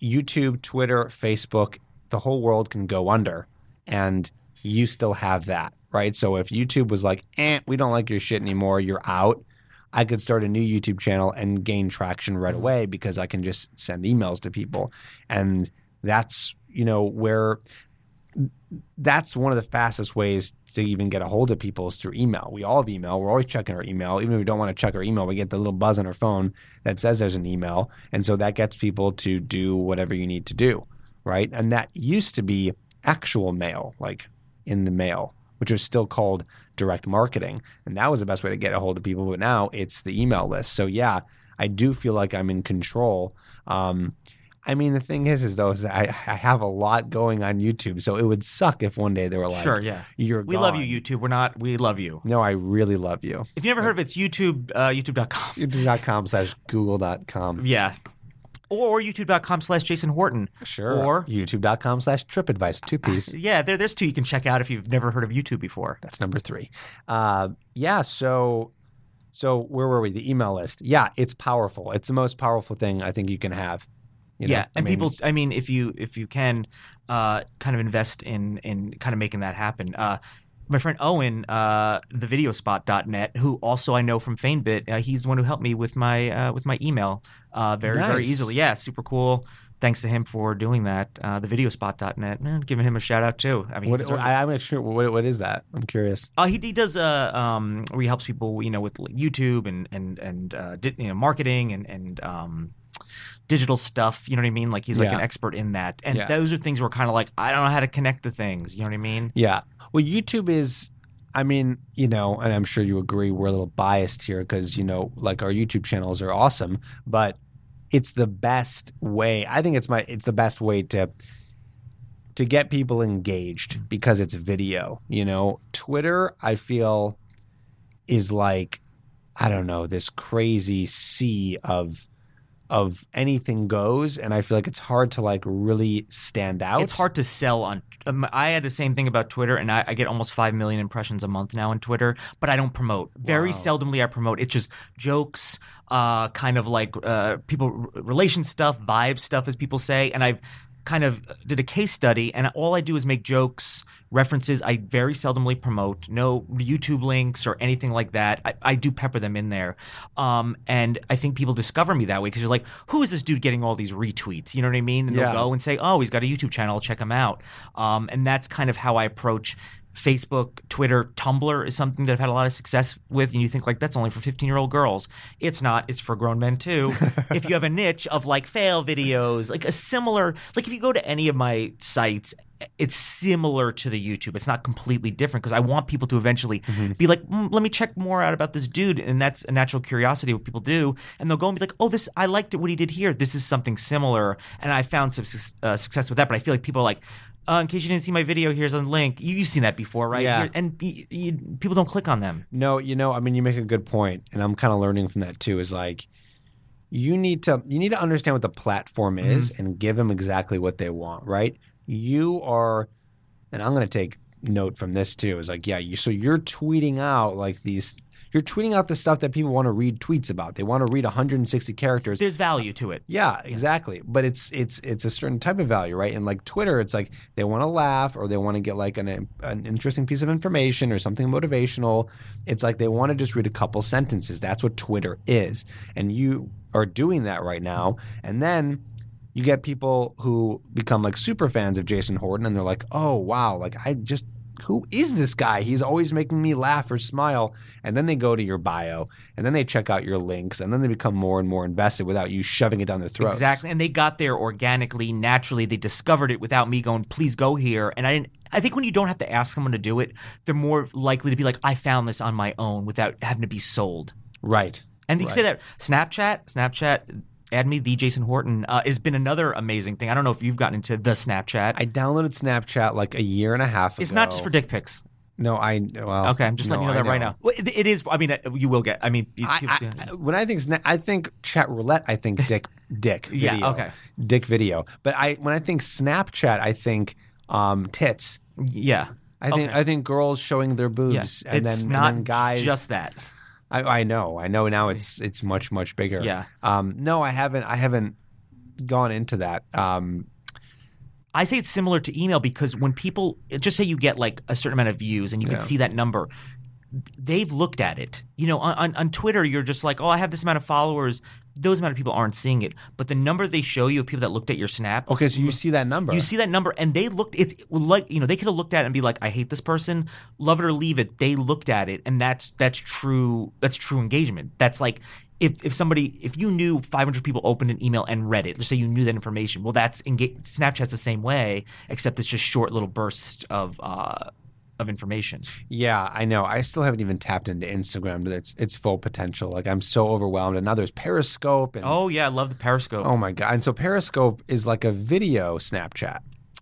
Speaker 2: YouTube, Twitter, Facebook, the whole world can go under. And you still have that, right? So if YouTube was like, eh, we don't like your shit anymore, you're out, I could start a new YouTube channel and gain traction right away because I can just send emails to people. And that's, you know, where that's one of the fastest ways to even get a hold of people is through email. We all have email. We're always checking our email. Even if we don't want to check our email, we get the little buzz on our phone that says there's an email. And so that gets people to do whatever you need to do. Right. And that used to be actual mail, like in the mail, which was still called direct marketing. And that was the best way to get a hold of people. But now it's the email list. So yeah, I do feel like I'm in control. Um, I mean, the thing is, is though, is I, I have a lot going on YouTube, so it would suck if one day they were like,
Speaker 1: Sure, yeah.
Speaker 2: you're
Speaker 1: We
Speaker 2: gone.
Speaker 1: love you, YouTube. We're not. We love you.
Speaker 2: No, I really love you.
Speaker 1: If you never heard of it, it's YouTube, uh, YouTube.com.
Speaker 2: YouTube.com slash Google.com.
Speaker 1: Yeah. Or YouTube.com slash Jason Horton.
Speaker 2: Sure.
Speaker 1: Or-
Speaker 2: YouTube.com slash TripAdvice, two piece.
Speaker 1: Yeah, there, there's two you can check out if you've never heard of YouTube before.
Speaker 2: That's number three. Uh, yeah. So, so where were we? The email list. Yeah, it's powerful. It's the most powerful thing I think you can have. You know,
Speaker 1: yeah,
Speaker 2: I
Speaker 1: and
Speaker 2: mean,
Speaker 1: people. I mean, if you if you can, uh, kind of invest in in kind of making that happen. Uh, my friend Owen, uh, thevideospot.net, who also I know from FaneBit, uh, he's the one who helped me with my uh, with my email uh, very very easily. Yeah, super cool. Thanks to him for doing that. Uh, thevideospot.net, eh, giving him a shout out too. I mean,
Speaker 2: What. I, I'm not sure. What, what is that? I'm curious.
Speaker 1: Uh, he, he does uh um where he helps people you know with like, YouTube and and and uh di- you know marketing and and um digital stuff you know what I mean like he's like
Speaker 2: Yeah.
Speaker 1: an expert in that and
Speaker 2: Yeah.
Speaker 1: those are things where kind of like I don't know how to connect the things you know what I mean
Speaker 2: Yeah. Well, YouTube is, I mean, you know, and I'm sure you agree, we're a little biased here because, you know, like our YouTube channels are awesome, but it's the best way. I think it's my, it's the best way to, to get people engaged because it's video, you know, Twitter, I feel is like, I don't know, this crazy sea of, of anything goes. And I feel like it's hard to like really stand out.
Speaker 1: it's hard to sell on um, I had the same thing about Twitter and I, I get almost 5 million impressions a month now on Twitter but I don't promote very
Speaker 2: Wow.
Speaker 1: seldomly I promote it's just jokes uh kind of like uh people relation stuff vibe stuff as people say and I've kind of did a case study and all I do is make jokes references I very seldomly promote no YouTube links or anything like that. I, I do pepper them in there. Um, and I think people discover me that way because you're like who is this dude getting all these retweets? You know what I mean? And
Speaker 2: Yeah.
Speaker 1: they'll go and say oh he's got a YouTube channel. I'll check him out. Um, and that's kind of how I approach Facebook, Twitter, Tumblr is something that I've had a lot of success with. And you think like that's only for 15 year old girls. It's not. It's for grown men too. if you have a niche of like fail videos, like a similar, like if you go to any of my sites, it's similar to the YouTube. It's not completely different because I want people to eventually be like, mm, let me check more out about this dude, and that's a natural curiosity what people do, and they'll go and be like, oh, this I liked it what he did here. This is something similar, and I found some uh, success with that. But I feel like people are like. Uh, in case you didn't see my video, here's a link. You, you've seen that before, right?
Speaker 2: Yeah.
Speaker 1: You're- and y you, people don't click on them.
Speaker 2: No, you know, I mean, you make a good point, and I'm kind of learning from that too. Is like you need to you need to understand what the platform is and give them exactly what they want, right? You are, and I'm going to take note from this too. Is like, yeah, you so you're tweeting out like these. You're tweeting out the stuff that people want to read tweets about. They want to read 160 characters.
Speaker 1: There's value to it.
Speaker 2: Yeah, exactly. But it's it's it's a certain type of value, right? And like Twitter, it's like they want to laugh or they want to get like an an interesting piece of information or something motivational. It's like they want to just read a couple sentences. That's what Twitter is. And you are doing that right now. And then you get people who become like super fans of Jason Horton and they're like, "Oh, wow, like I just who is this guy? He's always making me laugh or smile. And then they go to your bio and then they check out your links and then they become more and more invested without you shoving it down their throats.
Speaker 1: Exactly. And they got there organically, naturally. They discovered it without me going, please go here. And I didn't I think when you don't have to ask someone to do it, they're more likely to be like, I found this on my own without having to be sold.
Speaker 2: Right.
Speaker 1: And you can say that Snapchat, Snapchat, add me, the Jason Horton, uh, has been another amazing thing. I don't know if you've gotten into the Snapchat.
Speaker 2: I downloaded Snapchat like a year and a half ago.
Speaker 1: it's not just for dick pics.
Speaker 2: No, I well.
Speaker 1: Okay, I'm just letting you know that right now. Well, it, it is. I mean, uh, you will get. I mean,
Speaker 2: I, I, when I think I think chat roulette, I think dick dick
Speaker 1: Yeah,
Speaker 2: video.
Speaker 1: okay.
Speaker 2: Dick video. But I when I think Snapchat, I think um, tits.
Speaker 1: yeah.
Speaker 2: I think
Speaker 1: Okay.
Speaker 2: I think girls showing their boobs
Speaker 1: Yeah.
Speaker 2: and
Speaker 1: it's
Speaker 2: then
Speaker 1: not
Speaker 2: and then guys
Speaker 1: just that.
Speaker 2: I, I know, I know now it's it's much much bigger.
Speaker 1: Yeah.
Speaker 2: Um, no, I haven't. I haven't gone into that. Um,
Speaker 1: I say it's similar to email because when people just say you get like a certain amount of views and you
Speaker 2: Yeah.
Speaker 1: can see that number, they've looked at it. You know, on, on, on Twitter, you're just like, oh, I have this amount of followers. Those amount of people aren't seeing it, but the number they show you of people that looked at your snap,
Speaker 2: Okay, so you see that number.
Speaker 1: you see that number, and they looked. It's like you know they could have looked at it and be like, "I hate this person, love it or leave it." They looked at it, and that's that's true. That's true engagement. That's like if if somebody if you knew 500 people opened an email and read it, let's say you knew that information. Well, that's Snapchat's the same way, except it's just short little bursts of uh, of information.
Speaker 2: Yeah, I know. I still haven't even tapped into Instagram to its its full potential. Like I'm so overwhelmed. And now there's Periscope and
Speaker 1: Oh yeah, I love the Periscope.
Speaker 2: oh my god. And so Periscope is like a video Snapchat.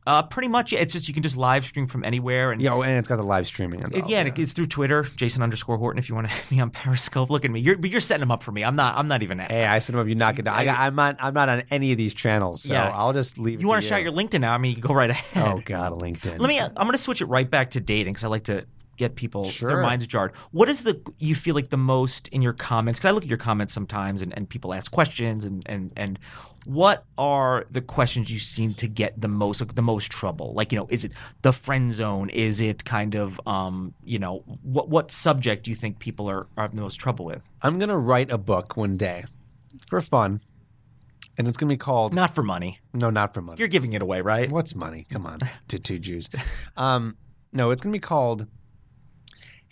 Speaker 1: Uh, pretty much, yeah, it's just you can just live stream from anywhere, and
Speaker 2: Yeah, oh, and it's got the live streaming.
Speaker 1: It-
Speaker 2: involved,
Speaker 1: yeah, and it- it's through Twitter, Jason underscore Horton. If you want to hit me on Periscope, look at me. You're, but you're setting them up for me. I'm not. I'm not even.
Speaker 2: Hey, I set them up. You knock it down. I got, I'm not. I'm not on any of these channels, so
Speaker 1: Yeah.
Speaker 2: I'll just leave.
Speaker 1: you
Speaker 2: want
Speaker 1: to shout your LinkedIn now? I mean, you can go right ahead.
Speaker 2: Oh God, LinkedIn.
Speaker 1: Let me. I'm going to switch it right back to dating because I like to get people
Speaker 2: Sure.
Speaker 1: their minds jarred. What is the you feel like the most in your comments? Because I look at your comments sometimes, and, and people ask questions, and and and what are the questions you seem to get the most like the most trouble? Like you know, is it the friend zone? Is it kind of um you know what what subject do you think people are are having the most trouble with?
Speaker 2: I'm gonna write a book one day for fun, and it's gonna be called
Speaker 1: Not for money.
Speaker 2: No, not for money.
Speaker 1: You're giving it away, right?
Speaker 2: What's money? Come on, to two Jews. Um, no, it's gonna be called.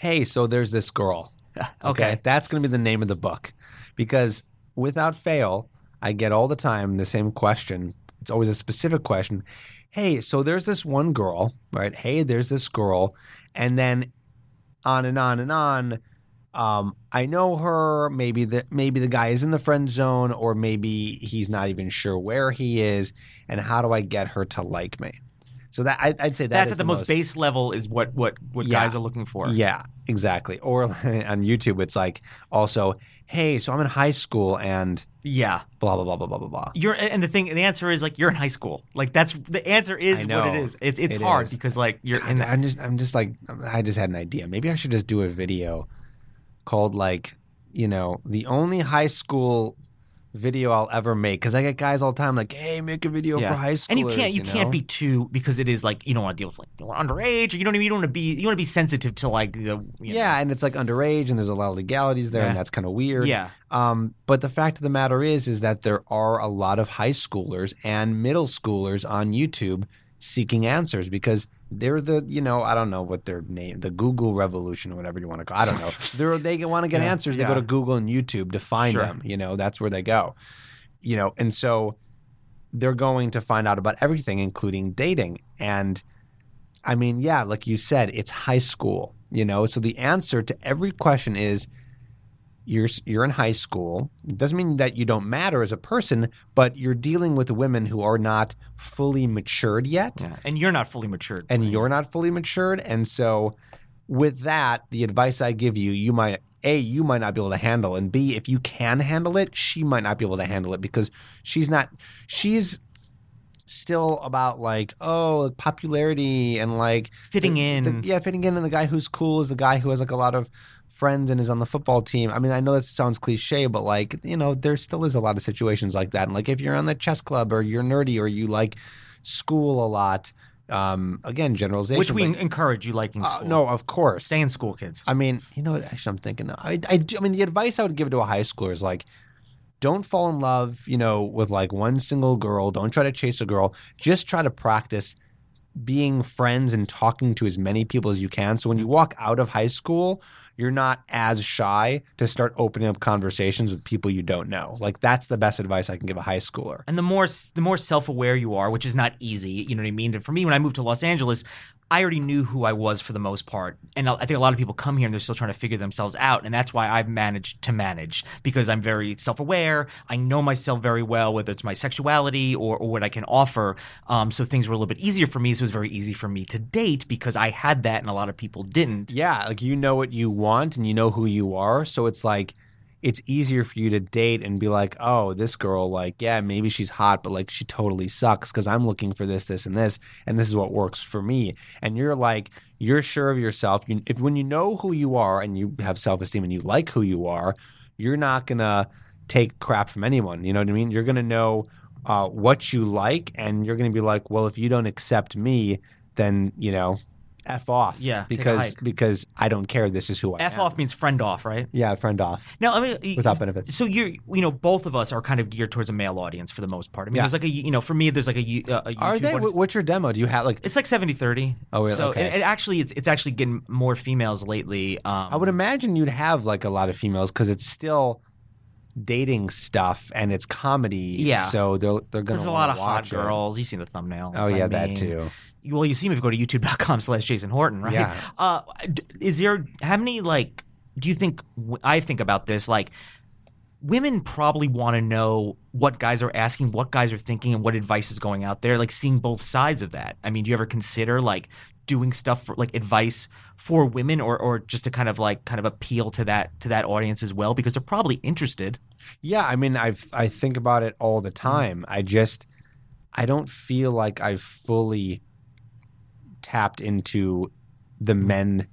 Speaker 2: Hey, so there's this girl.
Speaker 1: Okay.
Speaker 2: That's going to be the name of the book because without fail, I get all the time the same question. It's always a specific question. Hey, so there's this one girl, right? Hey, there's this girl. And then on and on and on. Um, I know her. Maybe the maybe the guy is in the friend zone, or maybe he's not even sure where he is. And how do I get her to like me? So that I, I'd say that
Speaker 1: That's
Speaker 2: is
Speaker 1: at the, most, base level is what what what
Speaker 2: Yeah.
Speaker 1: guys are looking for.
Speaker 2: Yeah, exactly. Or on YouTube, it's like also, hey, so I'm in high school and
Speaker 1: Yeah.
Speaker 2: blah blah blah blah blah blah blah.
Speaker 1: You're and the thing the answer is like you're in high school. Like that's the answer is what it is. It, it's
Speaker 2: It
Speaker 1: hard
Speaker 2: is.
Speaker 1: because like you're
Speaker 2: God,
Speaker 1: in the,
Speaker 2: I'm just I'm just like I just had an idea. Maybe I should just do a video called like you know the only high school video I'll ever make because I get guys all the time like, hey, make a video
Speaker 1: yeah.
Speaker 2: for high schoolers.
Speaker 1: and you can't you,
Speaker 2: know?
Speaker 1: can't be too because it is like you don't want to deal with like you're underage or you don't even you don't want to be you want to be sensitive to like the you know-
Speaker 2: Yeah, and it's like underage, and there's a lot of legalities there,
Speaker 1: Yeah.
Speaker 2: and that's kind of weird.
Speaker 1: yeah
Speaker 2: Um, but the fact of the matter is, is that there are a lot of high schoolers and middle schoolers on YouTube seeking answers because they're the, you know, I don't know what their name, the Google revolution or whatever you want to call. it. I don't know. they're, they want to get
Speaker 1: Yeah,
Speaker 2: answers. They
Speaker 1: yeah.
Speaker 2: go to Google and YouTube to find
Speaker 1: Sure.
Speaker 2: them. You know, that's where they go. You know, and so they're going to find out about everything, including dating. And I mean, yeah, like you said, it's high school. You know, so the answer to every question is you're you're in high school. It doesn't mean that you don't matter as a person, but you're dealing with women who are not fully matured yet,
Speaker 1: yeah and you're not fully matured
Speaker 2: and you're not fully matured. And so, with that, the advice I give you, you might a you might not be able to handle, and b if you can handle it, she might not be able to handle it because she's not she's still about like oh popularity and like
Speaker 1: fitting
Speaker 2: the-
Speaker 1: in
Speaker 2: the- yeah, fitting in, and the guy who's cool is the guy who has like a lot of friends and is on the football team. I mean, I know that sounds cliche, but like you know, there still is a lot of situations like that. And like if you're on the chess club or you're nerdy or you like school a lot, um, again, generalization.
Speaker 1: which we
Speaker 2: but-
Speaker 1: encourage you like in
Speaker 2: uh,
Speaker 1: school
Speaker 2: no, of course.
Speaker 1: stay in school kids
Speaker 2: I mean, you know what? Actually, I'm thinking. I, I, do, I mean, the advice I would give to a high schooler is like, don't fall in love, you know, with like one single girl. Don't try to chase a girl. Just try to practice being friends and talking to as many people as you can. So when you walk out of high school, you're not as shy to start opening up conversations with people you don't know. Like that's the best advice I can give a high schooler.
Speaker 1: And the more the more self aware you are, which is not easy, you know what I mean. And for me, when I moved to Los Angeles, I already knew who I was for the most part, and I think a lot of people come here and they're still trying to figure themselves out, and that's why I've managed to manage because I'm very self aware. I know myself very well, whether it's my sexuality or, or what I can offer. Um, so things were a little bit easier for me. So it was very easy for me to date because I had that, and a lot of people didn't.
Speaker 2: Yeah, like you know what you want and you know who you are. So it's like it's easier for you to date and be like, oh, this girl, like, yeah, maybe she's hot, but like she totally sucks because I'm looking for this, this, and this, and this is what works for me. And you're like, you're sure of yourself. You, if when you know who you are and you have self esteem and you like who you are, you're not gonna take crap from anyone. You know what I mean? You're gonna know uh, what you like, and you're gonna be like, well, if you don't accept me, then you know F off.
Speaker 1: Yeah, take a
Speaker 2: because
Speaker 1: hike.
Speaker 2: because I don't care. This is who I
Speaker 1: F
Speaker 2: am.
Speaker 1: F off means friend off, right?
Speaker 2: Yeah, friend off
Speaker 1: Now, I mean,
Speaker 2: without benefits.
Speaker 1: So you're, you know, both of us are kind of geared towards a male audience for the most part. I mean,
Speaker 2: Yeah.
Speaker 1: there's like a, you know, for me, there's like a, you- uh, a YouTube
Speaker 2: Are they?
Speaker 1: audience.
Speaker 2: Wh- What's your demo? Do you have like?
Speaker 1: It's like 70 30.
Speaker 2: Oh, really?
Speaker 1: So
Speaker 2: Okay.
Speaker 1: it, it actually, it's, it's actually getting more females lately. Um,
Speaker 2: I would imagine you'd have like a lot of females because it's still dating stuff and it's comedy.
Speaker 1: Yeah.
Speaker 2: So they're they're gonna.
Speaker 1: there's a lot of hot
Speaker 2: watch it.
Speaker 1: girls. You've seen the thumbnail.
Speaker 2: Oh yeah, that too.
Speaker 1: Well, you see me if you go to youtube.com slash Jason Horton, right?
Speaker 2: Yeah.
Speaker 1: Uh, is there, how many, like, do you think, I think about this, like, women probably want to know what guys are asking, what guys are thinking, and what advice is going out there, like seeing both sides of that. I mean, do you ever consider, like, doing stuff for like advice for women or, or just to kind of like kind of appeal to that to that audience as well because they're probably interested
Speaker 2: Yeah, I mean, I I think about it all the
Speaker 1: Mm.
Speaker 2: time. I just I don't feel like I've fully tapped into the men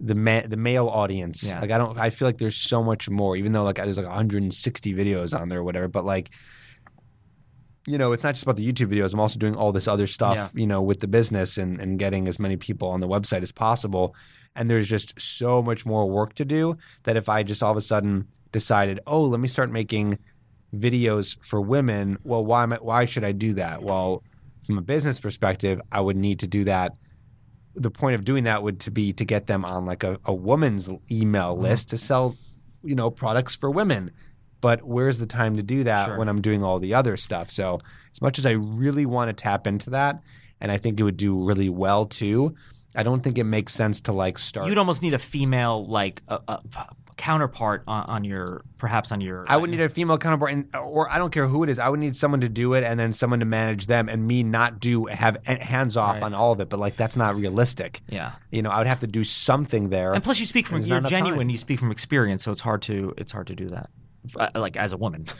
Speaker 2: the man the male audience.
Speaker 1: Yeah.
Speaker 2: Like I don't I feel like there's so much more even though like there's like 160 videos on there or whatever, but like you know, it's not just about the YouTube videos. I'm also doing all this other stuff,
Speaker 1: Yeah.
Speaker 2: you know, with the business and, and getting as many people on the website as possible. And there's just so much more work to do that if I just all of a sudden decided, oh, let me start making videos for women, well, why am I, why should I do that? Well, from a business perspective, I would need to do that. The point of doing that would to be to get them on like a, a woman's email
Speaker 1: Mm-hmm.
Speaker 2: list to sell, you know, products for women. But where's the time to do that
Speaker 1: Sure.
Speaker 2: when I'm doing all the other stuff? So as much as I really want to tap into that, and I think it would do really well too, I don't think it makes sense to like start.
Speaker 1: you'd almost need a female like a, a counterpart on, on your perhaps on your
Speaker 2: I would need a female counterpart, and, or I don't care who it is. I would need someone to do it, and then someone to manage them, and me not do have hands off
Speaker 1: Right.
Speaker 2: on all of it. But like that's not realistic.
Speaker 1: yeah
Speaker 2: You know, I would have to do something there.
Speaker 1: And plus, you speak from you're genuine.
Speaker 2: time.
Speaker 1: You speak from experience, so it's hard to it's hard to do that. Uh, like as a woman.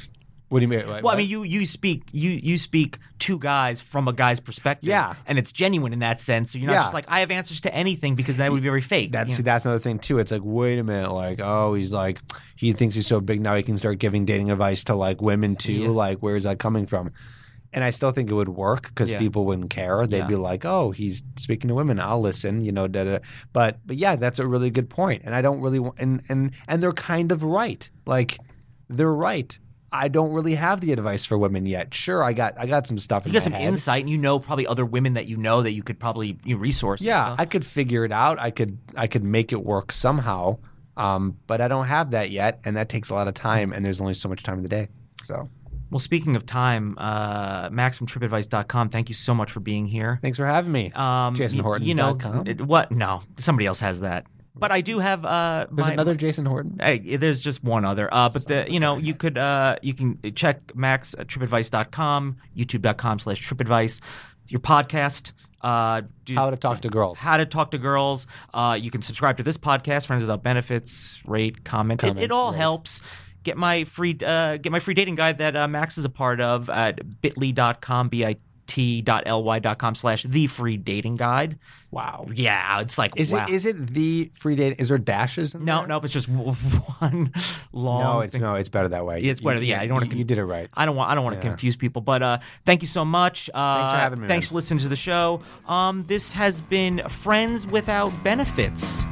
Speaker 2: what do you mean?
Speaker 1: Well, I mean, you you speak you you speak to guys from a guy's perspective.
Speaker 2: Yeah.
Speaker 1: and it's genuine in that sense. So you're not
Speaker 2: Yeah.
Speaker 1: just like I have answers to anything because that would be very fake.
Speaker 2: That's
Speaker 1: you know?
Speaker 2: that's another thing too. It's like, wait a minute, like, oh, he's like, he thinks he's so big now he can start giving dating advice to like women too.
Speaker 1: Yeah.
Speaker 2: Like, where's that coming from? And I still think it would work because
Speaker 1: Yeah.
Speaker 2: people wouldn't care. They'd be like, "Oh, he's speaking to women. I'll listen." You know, da, da. but but yeah, that's a really good point. And I don't really want, and and and they're kind of right. Like, they're right. I don't really have the advice for women yet. Sure, I got I got some stuff.
Speaker 1: you got some
Speaker 2: head.
Speaker 1: insight, and you know probably other women that you know that you could probably you resource. and
Speaker 2: Yeah. I could figure it out. I could I could make it work somehow. Um, but I don't have that yet, and that takes a lot of time. And there's only so much time in the day. So
Speaker 1: Well, speaking of time, uh, Max from TripAdvice.com. Thank you so much for being here.
Speaker 2: thanks for having me.
Speaker 1: Um,
Speaker 2: Jason
Speaker 1: y-
Speaker 2: Horton
Speaker 1: You know it- what? No, somebody else has that. But I do have. Uh,
Speaker 2: There's
Speaker 1: my-
Speaker 2: another Jason Horton.
Speaker 1: Hey, there's just one other. Uh, but the you know you could uh, you can check Max at tripadvice.com, youtube.com slash tripadvice, your podcast. Uh, do,
Speaker 2: How to talk to girls.
Speaker 1: How to talk to girls. Uh, you can subscribe to this podcast, Friends Without Benefits, rate, comment. It,
Speaker 2: Comment,
Speaker 1: it all
Speaker 2: rate.
Speaker 1: helps. Get my free uh, get my free dating guide that uh, Max is a part of at bit.ly.com, bit.ly.com slash the free dating guide.
Speaker 2: Wow.
Speaker 1: Yeah, it's like
Speaker 2: Is
Speaker 1: wow.
Speaker 2: it is it the free date? Is there dashes? In
Speaker 1: no,
Speaker 2: there?
Speaker 1: no, it's just one long.
Speaker 2: no. It's
Speaker 1: thing.
Speaker 2: no. It's better that way.
Speaker 1: It's better- yeah, you don't wanna
Speaker 2: You, you did it right.
Speaker 1: I don't want I don't want to
Speaker 2: Yeah.
Speaker 1: confuse people, but uh, thank you so much. Uh,
Speaker 2: Thanks for having me,
Speaker 1: Thanks
Speaker 2: man.
Speaker 1: for listening to the show. Um, this has been Friends Without Benefits.